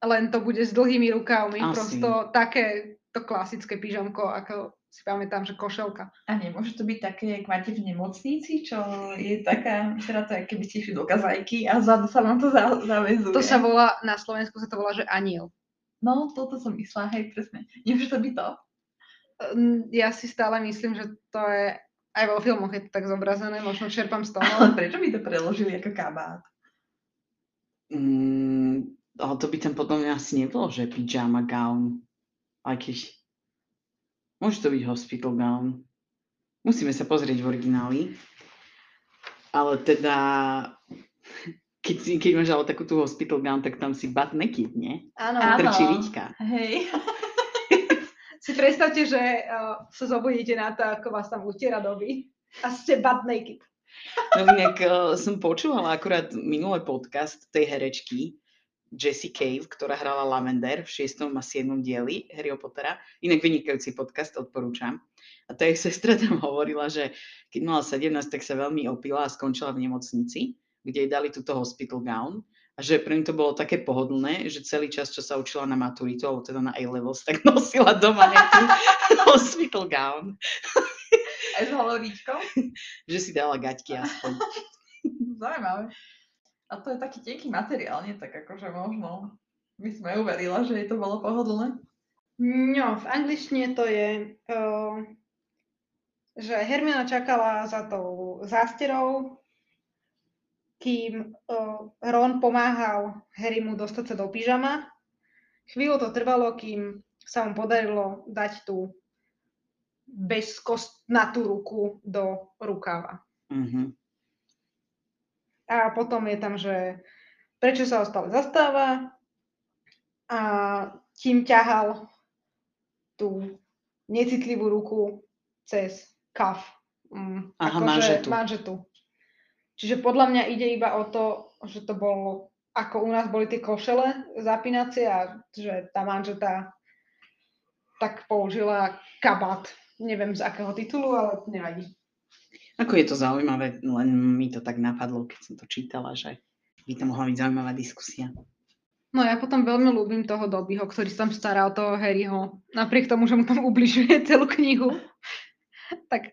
len to bude s dlhými rukávmi, asi. prosto také to klasické pyžamko, ako si pamätám, že košelka. A nemôže to byť také, jak máte v nemocnici, čo je taká, vyzerá to, keby ste išli do kazajky a zadu sa vám to za, zavezuje. To sa volá, na Slovensku sa to volá, že aniel. No, toto som myslela, hej, presne. Nemôže to byť to? Hm, ja si stále myslím, že to je, aj vo filmoch je to tak zobrazené, možno čerpám z toho. Ale prečo by to preložili ako kabát? Mm, ale to by tam potom asi nebolo, že pyjama gown. Aj keď Môže to byť hospital gown. Musíme sa pozrieť v origináli. Ale teda, keď, si, keď máš ale takú tú hospital gown, tak tam si butt naked, nie? Áno. Trčí riťka. Hej. (laughs) si predstavte, že uh, sa zobudíte na to, ako vás tam utiera doby a ste butt naked. No inak uh, som počúvala akurát minulý podcast tej herečky, Jessie Cave, ktorá hrala Lavender v 6. a 7. dieli Harry Pottera. Inak vynikajúci podcast, odporúčam. A tá jej sestra tam hovorila, že keď mala 17, tak sa veľmi opila a skončila v nemocnici, kde jej dali túto hospital gown. A že pre ňu to bolo také pohodlné, že celý čas, čo sa učila na maturitu, alebo teda na A-levels, tak (laughs) nosila doma (laughs) hospital gown. Aj s holovíčkou? (laughs) že si dala gaťky aspoň. Zaujímavé. A to je taký tenký materiál, nie tak akože možno by sme uverila, že jej to bolo pohodlné. No, v angličtine to je, uh, že Hermiona čakala za tou zásterou, kým uh, Ron pomáhal Harrymu dostať sa do pyžama. Chvíľu to trvalo, kým sa mu podarilo dať tú bez kost na tú ruku do rukáva. Mhm. A potom je tam, že prečo sa ho stále zastáva a kým ťahal tú necitlivú ruku cez kaf. Mm, Aha, akože manžetu. manžetu. Čiže podľa mňa ide iba o to, že to bolo, ako u nás boli tie košele zapínacie a že tá manžeta tak použila kabát. Neviem z akého titulu, ale nevadí. Ako je to zaujímavé, len mi to tak napadlo, keď som to čítala, že by to mohla byť zaujímavá diskusia. No ja potom veľmi ľúbim toho Dobbyho, ktorý sa tam stará o toho Harryho. Napriek tomu, že mu tam ubližuje (laughs) celú knihu. tak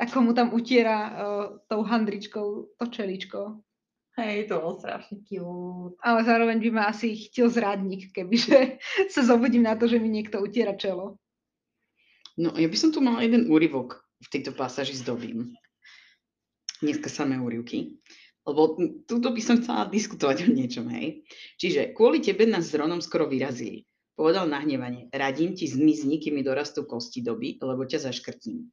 ako mu tam utiera uh, tou handričkou to čeličko. Hej, to bol strašne cute. Ale zároveň by ma asi chtil zradník, kebyže (laughs) sa zobudím na to, že mi niekto utiera čelo. No ja by som tu mala jeden úryvok v tejto pasáži s Dobím. Dneska samé úryvky. Lebo túto by som chcela diskutovať o niečom, hej. Čiže kvôli tebe nás s Ronom skoro vyrazili. Povedal nahnevanie, radím ti zmizni, kým mi dorastú kosti doby, lebo ťa zaškrtím.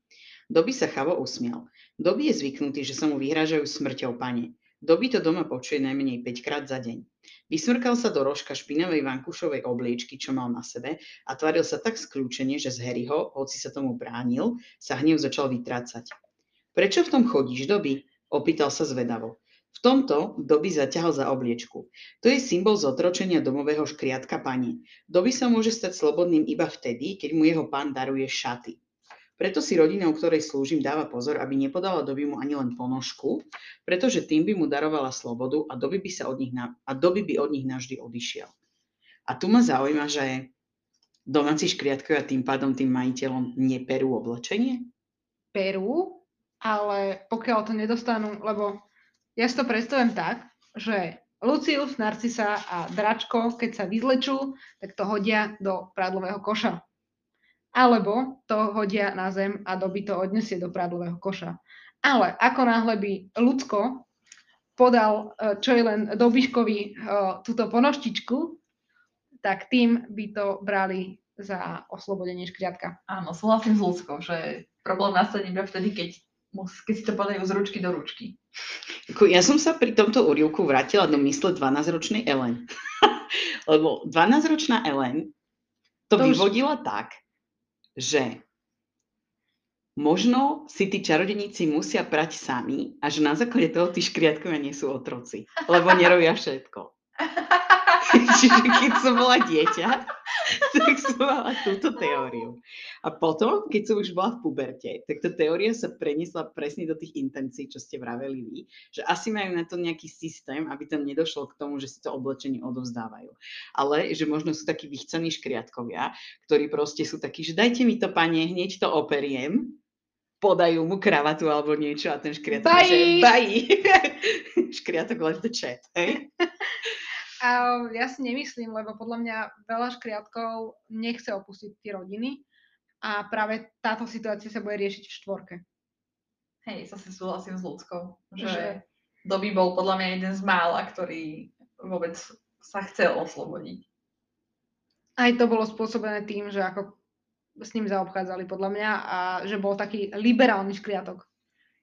Doby sa chavo usmial. Doby je zvyknutý, že sa mu vyhrážajú smrťou pane. Doby to doma počuje najmenej 5 krát za deň. Vysmrkal sa do rožka špinavej vankušovej obliečky, čo mal na sebe a tváril sa tak skľúčene, že z Harryho, hoci sa tomu bránil, sa hnev začal vytrácať. Prečo v tom chodíš, Doby? Opýtal sa zvedavo. V tomto Doby zaťahal za obliečku. To je symbol zotročenia domového škriatka pani. Doby sa môže stať slobodným iba vtedy, keď mu jeho pán daruje šaty. Preto si rodina, u ktorej slúžim, dáva pozor, aby nepodala Doby mu ani len ponožku, pretože tým by mu darovala slobodu a Doby by, sa od nich na, a Doby by od nich navždy odišiel. A tu ma zaujíma, že domáci škriatkovia tým pádom tým majiteľom neperú oblečenie? Perú, ale pokiaľ to nedostanú, lebo ja si to predstavujem tak, že Lucius, Narcisa a Dračko, keď sa vyzlečú, tak to hodia do prádlového koša. Alebo to hodia na zem a doby to odnesie do prádlového koša. Ale ako náhle by ľudsko podal, e, čo je len dobyškovi e, túto ponoštičku, tak tým by to brali za oslobodenie škriatka. Áno, súhlasím s ľudskou, že problém nastane iba vtedy, keď, keď si to podajú z ručky do ručky. Ja som sa pri tomto úrivku vrátila do mysle 12-ročnej Ellen. (laughs) Lebo 12-ročná Ellen to, To už- vyvodila tak, že možno si tí čarodeníci musia prať sami a že na základe toho tí škriatkovia nie sú otroci, lebo nerobia všetko. Čiže keď som bola dieťa, tak som mala túto teóriu. A potom, keď som už bola v puberte, tak tá teória sa preniesla presne do tých intencií, čo ste vraveli vy, že asi majú na to nejaký systém, aby tam nedošlo k tomu, že si to oblečenie odovzdávajú. Ale že možno sú takí vychcení škriatkovia, ktorí proste sú takí, že dajte mi to, pane, hneď to operiem, podajú mu kravatu alebo niečo a ten škriatok, že bye. (laughs) škriatok let the chat, hej? A ja si nemyslím, lebo podľa mňa veľa škriatkov nechce opustiť tie rodiny a práve táto situácia sa bude riešiť v štvorke. Hej, zase súhlasím s ľudskou, že Že- Dobby bol podľa mňa jeden z mála, ktorý vôbec sa chcel oslobodiť. Aj to bolo spôsobené tým, že ako s ním zaobchádzali podľa mňa a že bol taký liberálny škriatok.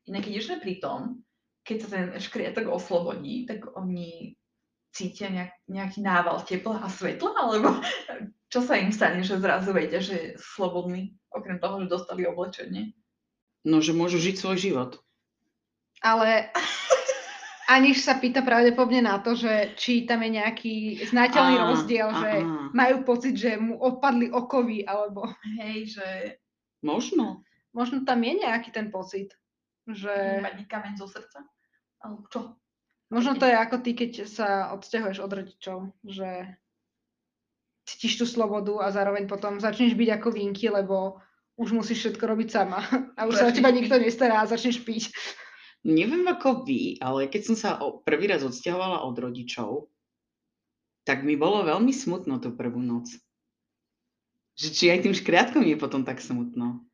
Inak keď už pri tom, keď sa ten škriatok oslobodí, tak oni cítia nejak, nejaký nával tepla a svetla, alebo (laughs) čo sa im stane, že zrazu vedia, že sú slobodní, okrem toho, že dostali oblečenie. No, že môžu žiť svoj život. Ale Aniž sa pýta pravdepodobne na to, že či tam je nejaký znateľný rozdiel, že aha. majú pocit, že mu odpadli okovy, alebo Hej, že Možno. možno tam je nejaký ten pocit, že padne kameň zo srdca. Alebo čo? Možno to je ako ty, keď sa odsťahuješ od rodičov, že cítiš tú slobodu a zároveň potom začneš byť ako vinky, lebo už musíš všetko robiť sama a už sa o teba nikto nestará a začneš piť. Neviem ako vy, ale keď som sa prvý raz odsťahovala od rodičov, tak mi bolo veľmi smutno tú prvú noc. Že či aj tým škriatkom je potom tak smutno.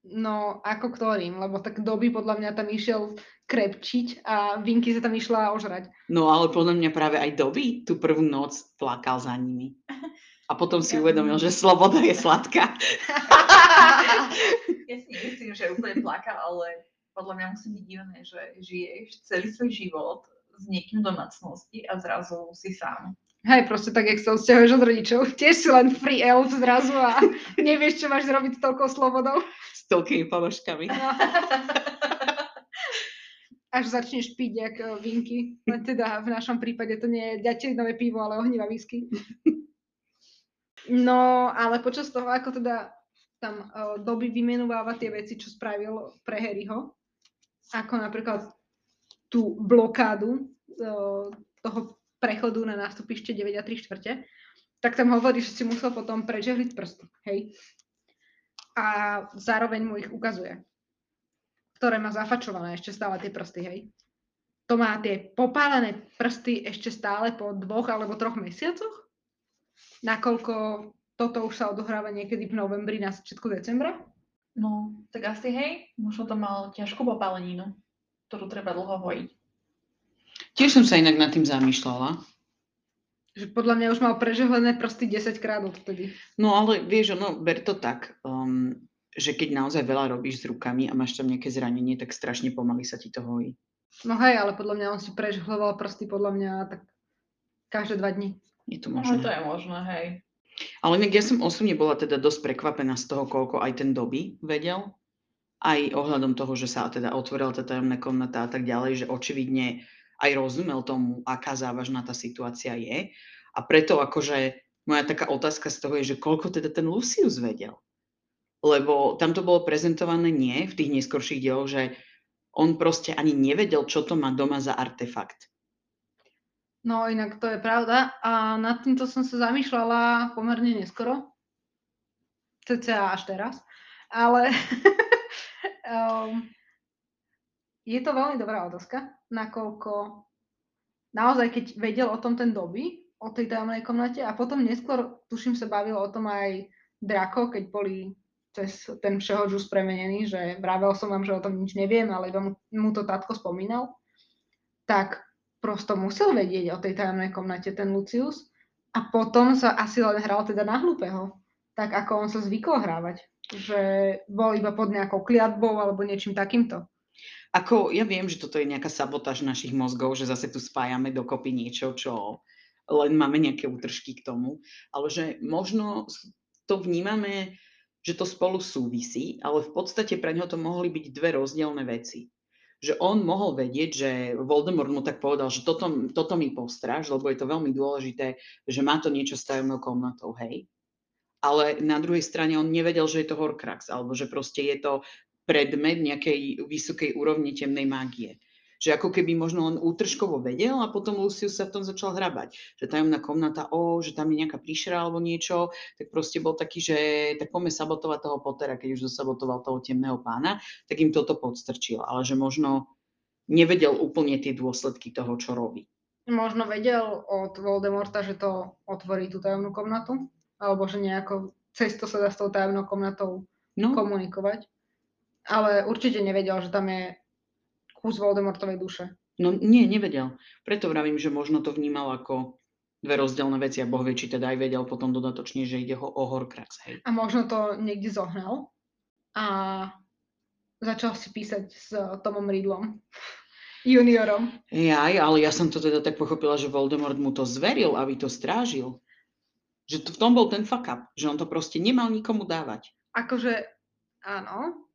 No, ako ktorým, lebo tak doby podľa mňa tam išiel krepčiť a Vinky sa tam išla ožrať. No ale podľa mňa práve aj Doby tú prvú noc plakal za nimi. A potom si uvedomil, že sloboda je sladká. (laughs) ja si nemyslím, že úplne plakal, ale podľa mňa musí byť divné, že žiješ celý svoj život s niekým v domácnosti a zrazu si sám. Hej, proste tak, jak sa odsťahuješ od rodičov. Tiež si len free elf zrazu a nevieš, čo máš zrobiť s toľkou slobodou. Toľkými ponožkami. No. (laughs) Až začneš piť jak eh, vinky. Len teda v našom prípade to nie je ďatelinové pivo, ale ohnivá whisky. No, ale počas toho, ako teda tam uh, doby vymenováva tie veci, čo spravil pre Harryho, ako napríklad tú blokádu uh, toho prechodu na nástupište 9 a 3 štvrte, tak tam hovorí, že si musel potom prežehliť prsty, hej. A zároveň mu ich ukazuje, ktoré má zafačované ešte stále tie prsty, hej. To má tie popálené prsty ešte stále po dvoch alebo troch mesiacoch, nakoľko toto už sa odohráva niekedy v novembri na začiatku decembra. No, tak asi hej, možno to mal ťažkú popáleninu, ktorú treba dlho hojiť. Tiež som sa inak nad tým zamýšľala. Že podľa mňa už mal prežehlené prsty 10 krát odtedy. No ale vieš, ono, ber to tak, um, že keď naozaj veľa robíš s rukami a máš tam nejaké zranenie, tak strašne pomaly sa ti to hojí. No hej, ale podľa mňa on si prežehloval prsty podľa mňa tak každé dva dní. Je to možné. No, to je možné, hej. Ale inak ja som osobne bola teda dosť prekvapená z toho, koľko aj ten doby vedel. Aj ohľadom toho, že sa teda otvorila tá tajomná komnata a tak ďalej, že očividne aj rozumel tomu, aká závažná tá situácia je. A preto akože moja taká otázka z toho je, že koľko teda ten Lucius vedel. Lebo tam to bolo prezentované nie v tých neskorších dieloch, že on proste ani nevedel, čo to má doma za artefakt. No inak to je pravda a nad týmto som sa zamýšľala pomerne neskoro. Cca až teraz. Ale um, (laughs) je to veľmi dobrá otázka, nakoľko naozaj, keď vedel o tom ten doby, o tej tajomnej komnate a potom neskôr, tuším, sa bavilo o tom aj Drako, keď boli cez ten všeho žus premenený, že vravel som vám, že o tom nič neviem, ale iba mu to tátko spomínal, tak prosto musel vedieť o tej tajomnej komnate ten Lucius a potom sa asi len hral teda na hlúpeho, tak ako on sa zvykol hrávať, že bol iba pod nejakou kliatbou alebo niečím takýmto. Ako, ja viem, že toto je nejaká sabotáž našich mozgov, že zase tu spájame dokopy niečo, čo len máme nejaké útržky k tomu, ale že možno to vnímame, že to spolu súvisí, ale v podstate pre neho to mohli byť dve rozdielne veci. Že on mohol vedieť, že Voldemort mu tak povedal, že toto, toto mi postráž, lebo je to veľmi dôležité, že má to niečo s tajomnou komnatou, hej. Ale na druhej strane on nevedel, že je to Horcrux, alebo že proste je to predmet nejakej vysokej úrovne temnej mágie. Že ako keby možno len útržkovo vedel a potom Lucius sa v tom začal hrabať. Že tajomná komnata, o, že tam je nejaká príšera alebo niečo, tak proste bol taký, že tak poďme sabotovať toho Pottera, keď už dosabotoval toho temného pána, tak im toto podstrčil. Ale že možno nevedel úplne tie dôsledky toho, čo robí. Možno vedel od Voldemorta, že to otvorí tú tajomnú komnatu? Alebo že nejako cez to sa dá s tou tajomnou komnatou no. komunikovať? Ale určite nevedel, že tam je kus Voldemortovej duše. No nie, nevedel. Preto vravím, že možno to vnímal ako dve rozdielne veci a Boh vie, či teda aj vedel potom dodatočne, že ide ho o Horcrux. Hej. A možno to niekde zohnal a začal si písať s Tomom Riddlom, (laughs) juniorom. Jaj, ale ja som to teda tak pochopila, že Voldemort mu to zveril, aby to strážil. Že to, v tom bol ten fuck up, že on to proste nemal nikomu dávať. Akože, áno,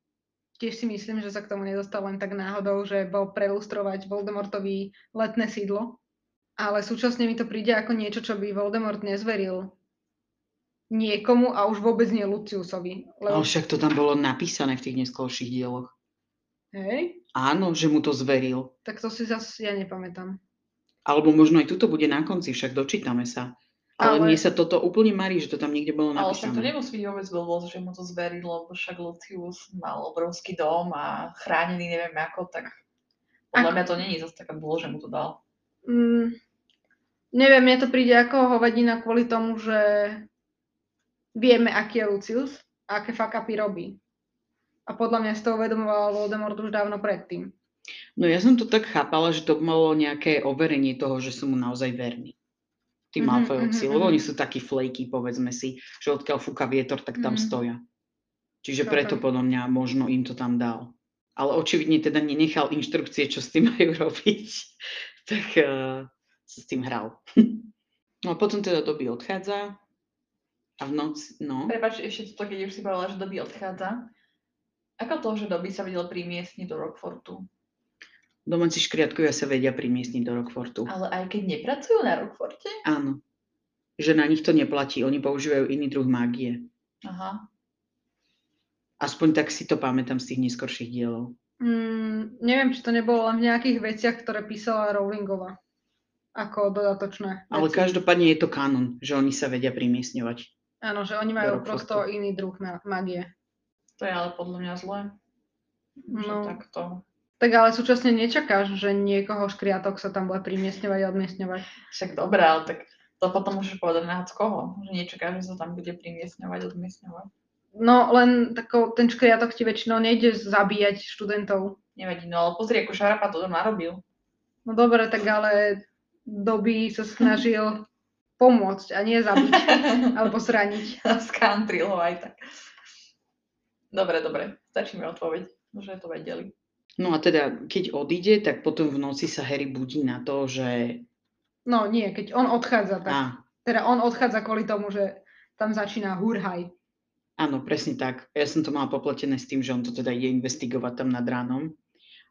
Tiež si myslím, že sa k tomu nedostal len tak náhodou, že bol prelustrovať Voldemortový letné sídlo. Ale súčasne mi to príde ako niečo, čo by Voldemort nezveril niekomu a už vôbec nie Luciusovi. Lebo... Ale však to tam bolo napísané v tých neskôrších dieloch. Hej? Áno, že mu to zveril. Tak to si zase ja nepamätám. Alebo možno aj tuto bude na konci, však dočítame sa. Ale, ale mne sa toto úplne marí, že to tam niekde bolo napísané. Ale to nemusí byť vôbec blbosť, že mu to zverilo, lebo však Lucius mal obrovský dom a chránený neviem ako, tak podľa ako... mňa to není zase taká bolo, že mu to dal. Mm, neviem, mne to príde ako hovadina kvôli tomu, že vieme, aký je Lucius a aké fakapy robí. A podľa mňa si to uvedomoval Voldemort už dávno predtým. No ja som to tak chápala, že to malo nejaké overenie toho, že som mu naozaj verný. Tí Mhm, Malfoyovci, mhm, lebo mhm. oni sú takí flaky, povedzme si, že odkiaľ fúka vietor, tak tam Mhm. stoja. Čiže Chápem. preto podľa mňa možno im to tam dal. Ale očividne teda nenechal inštrukcie, čo s tým (laughs) majú robiť. tak uh, sa s tým hral. no a potom teda Dobby odchádza a v noci, no, Prepač, ešte to, keď už si povedala, že Dobby odchádza. Ako to, že Dobby sa vedel primiestniť do Rockfortu? Domáci škriatkovia sa vedia primiestniť do Rockfortu. Ale aj keď nepracujú na Rockforte? Áno. Že na nich to neplatí, oni používajú iný druh mágie. Aha. Aspoň tak si to pamätám z tých neskorších dielov. Mm, neviem, či to nebolo len v nejakých veciach, ktoré písala Rowlingova. Ako dodatočné Ale veci. každopádne je to kanon, že oni sa vedia premiesňovať. Áno, že oni majú prosto iný druh ma- magie. To je ale podľa mňa zlé. Že No. takto. Tak ale súčasne nečakáš, že niekoho škriatok sa tam bude primiestňovať a odmiestňovať. Však dobré, ale tak to potom môžeš povedať na koho. Že nečakáš, že sa tam bude primiestňovať, odmiestňovať. No len tako, ten škriatok ti väčšinou nejde zabíjať študentov. Nevadí, no ale pozri, ako Šarapa to narobil. No dobre, tak ale doby sa snažil (laughs) pomôcť a nie zabiť (laughs) alebo zraniť. Skantril ho aj tak. Dobre, dobre, stačí mi odpoveď, že to vedeli. No a teda, keď odíde, tak potom v noci sa Harry budí na to, že... No nie, keď on odchádza, tak Á, teda on odchádza kvôli tomu, že tam začína hurhaj. áno, presne tak. Ja som to mala popletené s tým, že on to teda ide investigovať tam nad ránom.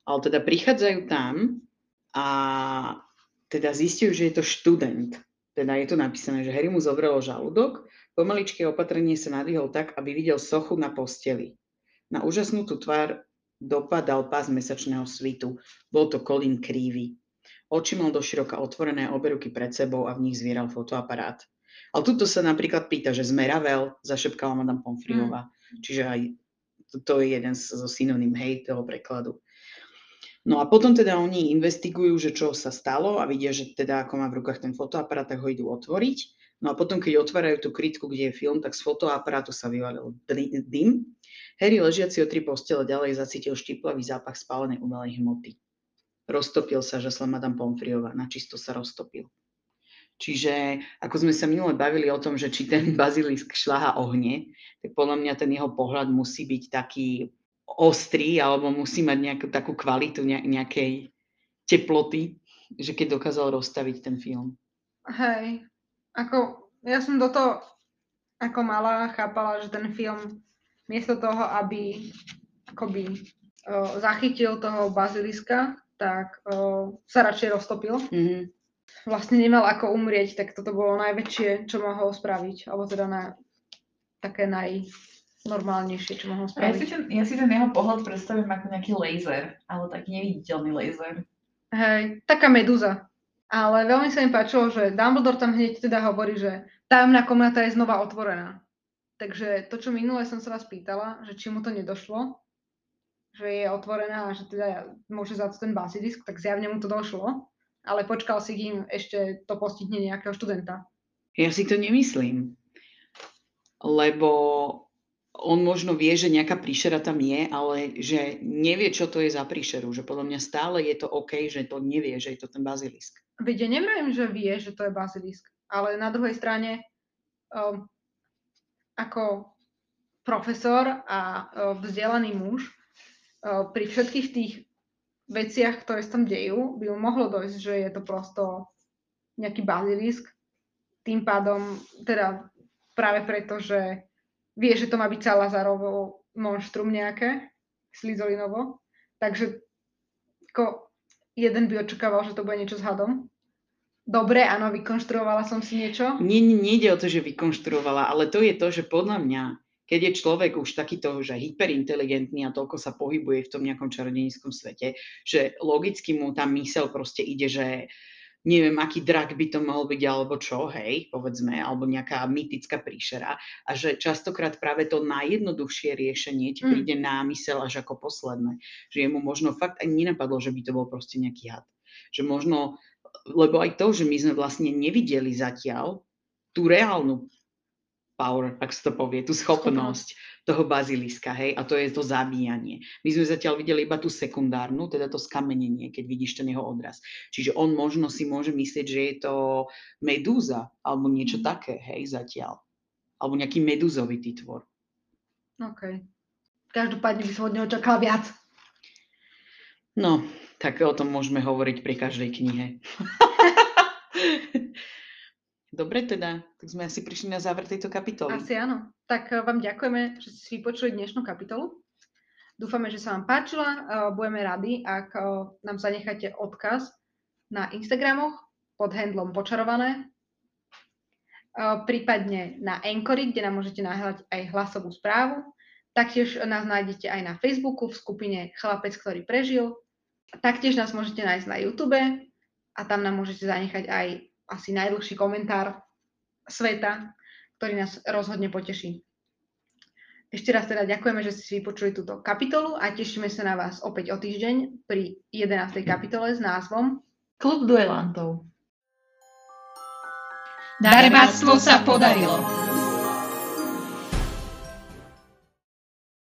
Ale teda prichádzajú tam a teda zistujú, že je to študent. Teda je tu napísané, že Harry mu zobralo žalúdok, pomaličké opatrenie sa nadvihol tak, aby videl sochu na posteli. Na úžasnutú tvár dopadal pás mesačného svitu. Bol to Colin Creevy. Oči mal doširoka otvorené, obe ruky pred sebou a v nich zvieral fotoaparát. Ale tuto sa napríklad pýta, že sme Ravel, zašepkala Madame Pomfriová. Čiže aj to, to je jeden zo synonym hej toho prekladu. No a potom teda oni investigujú, že čo sa stalo a vidia, že teda ako má v rukách ten fotoaparát, tak ho idú otvoriť. No a potom, keď otvárajú tú krytku, kde je film, tak z fotoaparátu sa vyvalil dym. Harry ležiaci o tri postele ďalej zacítil štiplavý zápach spálenej umelej hmoty. Roztopil sa, že sa Madame Pomfriová, načisto sa roztopil. Čiže ako sme sa minule bavili o tom, že či ten (laughs) bazilisk šľaha ohne, tak podľa mňa ten jeho pohľad musí byť taký ostrý alebo musí mať nejakú takú kvalitu ne- nejakej teploty, že keď dokázal rozstaviť ten film. Hej, ako ja som do toho ako malá chápala, že ten film miesto toho, aby akoby o, zachytil toho baziliska, tak o, sa radšej roztopil. Mm-hmm. Vlastne nemal ako umrieť, tak toto bolo najväčšie, čo mohol spraviť. Alebo teda na, také najnormálnejšie, čo mohol A ja si, spraviť. ten, ja si ten jeho pohľad predstavím ako nejaký laser, ale taký neviditeľný laser. Hej, taká medúza. Ale veľmi sa mi páčilo, že Dumbledore tam hneď teda hovorí, že tajomná komnata je znova otvorená. Takže to, čo minule som sa vás pýtala, že či mu to nedošlo, že je otvorená a že teda môže za to ten basilisk, tak zjavne mu to došlo. Ale počkal si, kým ešte to postihne nejakého študenta. Ja si to nemyslím. Lebo on možno vie, že nejaká príšera tam je, ale že nevie, čo to je za príšeru. Že podľa mňa stále je to OK, že to nevie, že je to ten bazilisk. Veď ja neviem, že vie, že to je bazilisk. Ale na druhej strane, um, ako profesor a uh, vzdelaný muž, uh, pri všetkých tých veciach, ktoré sa tam dejú, by mu mohlo dojsť, že je to prosto nejaký bazilisk. Tým pádom, teda práve preto, že vie, že to má byť Salazarovo monštrum nejaké, Slizolinovo. Takže ako jeden by očakával, že to bude niečo s hadom. Dobre, áno, vykonštruovala som si niečo. Nie, nie, nejde o to, že vykonštruovala, ale to je to, že podľa mňa, keď je človek už takýto, že hyperinteligentný a toľko sa pohybuje v tom nejakom čarodejníckom svete, že logicky mu tá mysel proste ide, že neviem, aký drak by to mohol byť, alebo čo, hej, povedzme, alebo nejaká mytická príšera. A že častokrát práve to najjednoduchšie riešenie ti Mm. príde na mysel až ako posledné. Že jemu možno fakt ani nenapadlo, že by to bol proste nejaký had. Že možno, lebo aj to, že my sme vlastne nevideli zatiaľ tú reálnu power, ak sa to povie, tú schopnosť toho baziliska, hej, a to je to zabíjanie. My sme zatiaľ videli iba tú sekundárnu, teda to skamenenie, keď vidíš ten jeho odraz. Čiže on možno si môže myslieť, že je to medúza, alebo niečo Mhm. také, hej, zatiaľ. Alebo nejaký medúzovitý tvor. OK. Každopádne by som od neho čakala viac. No, tak o tom môžeme hovoriť pri každej knihe. (laughs) Dobre teda, tak sme asi prišli na záver tejto kapitoly. Asi áno. Tak eh, vám ďakujeme, že ste si vypočuli dnešnú kapitolu. Dúfame, že sa vám páčila. Eh, Budeme radi, ak eh, nám zanecháte odkaz na Instagramoch pod handlom počarované, prípadne na Anchory, kde nám môžete nahľať aj hlasovú správu. Taktiež nás nájdete aj na Facebooku v skupine Chlapec, ktorý prežil. Taktiež nás môžete nájsť na YouTube a tam nám môžete zanechať aj asi najdlhší komentár sveta, ktorý nás rozhodne poteší. Ešte raz teda ďakujeme, že ste si vypočuli túto kapitolu a tešíme sa na vás opäť o týždeň pri 11. kapitole s názvom Klub duelantov. Darebáctvo sa podarilo.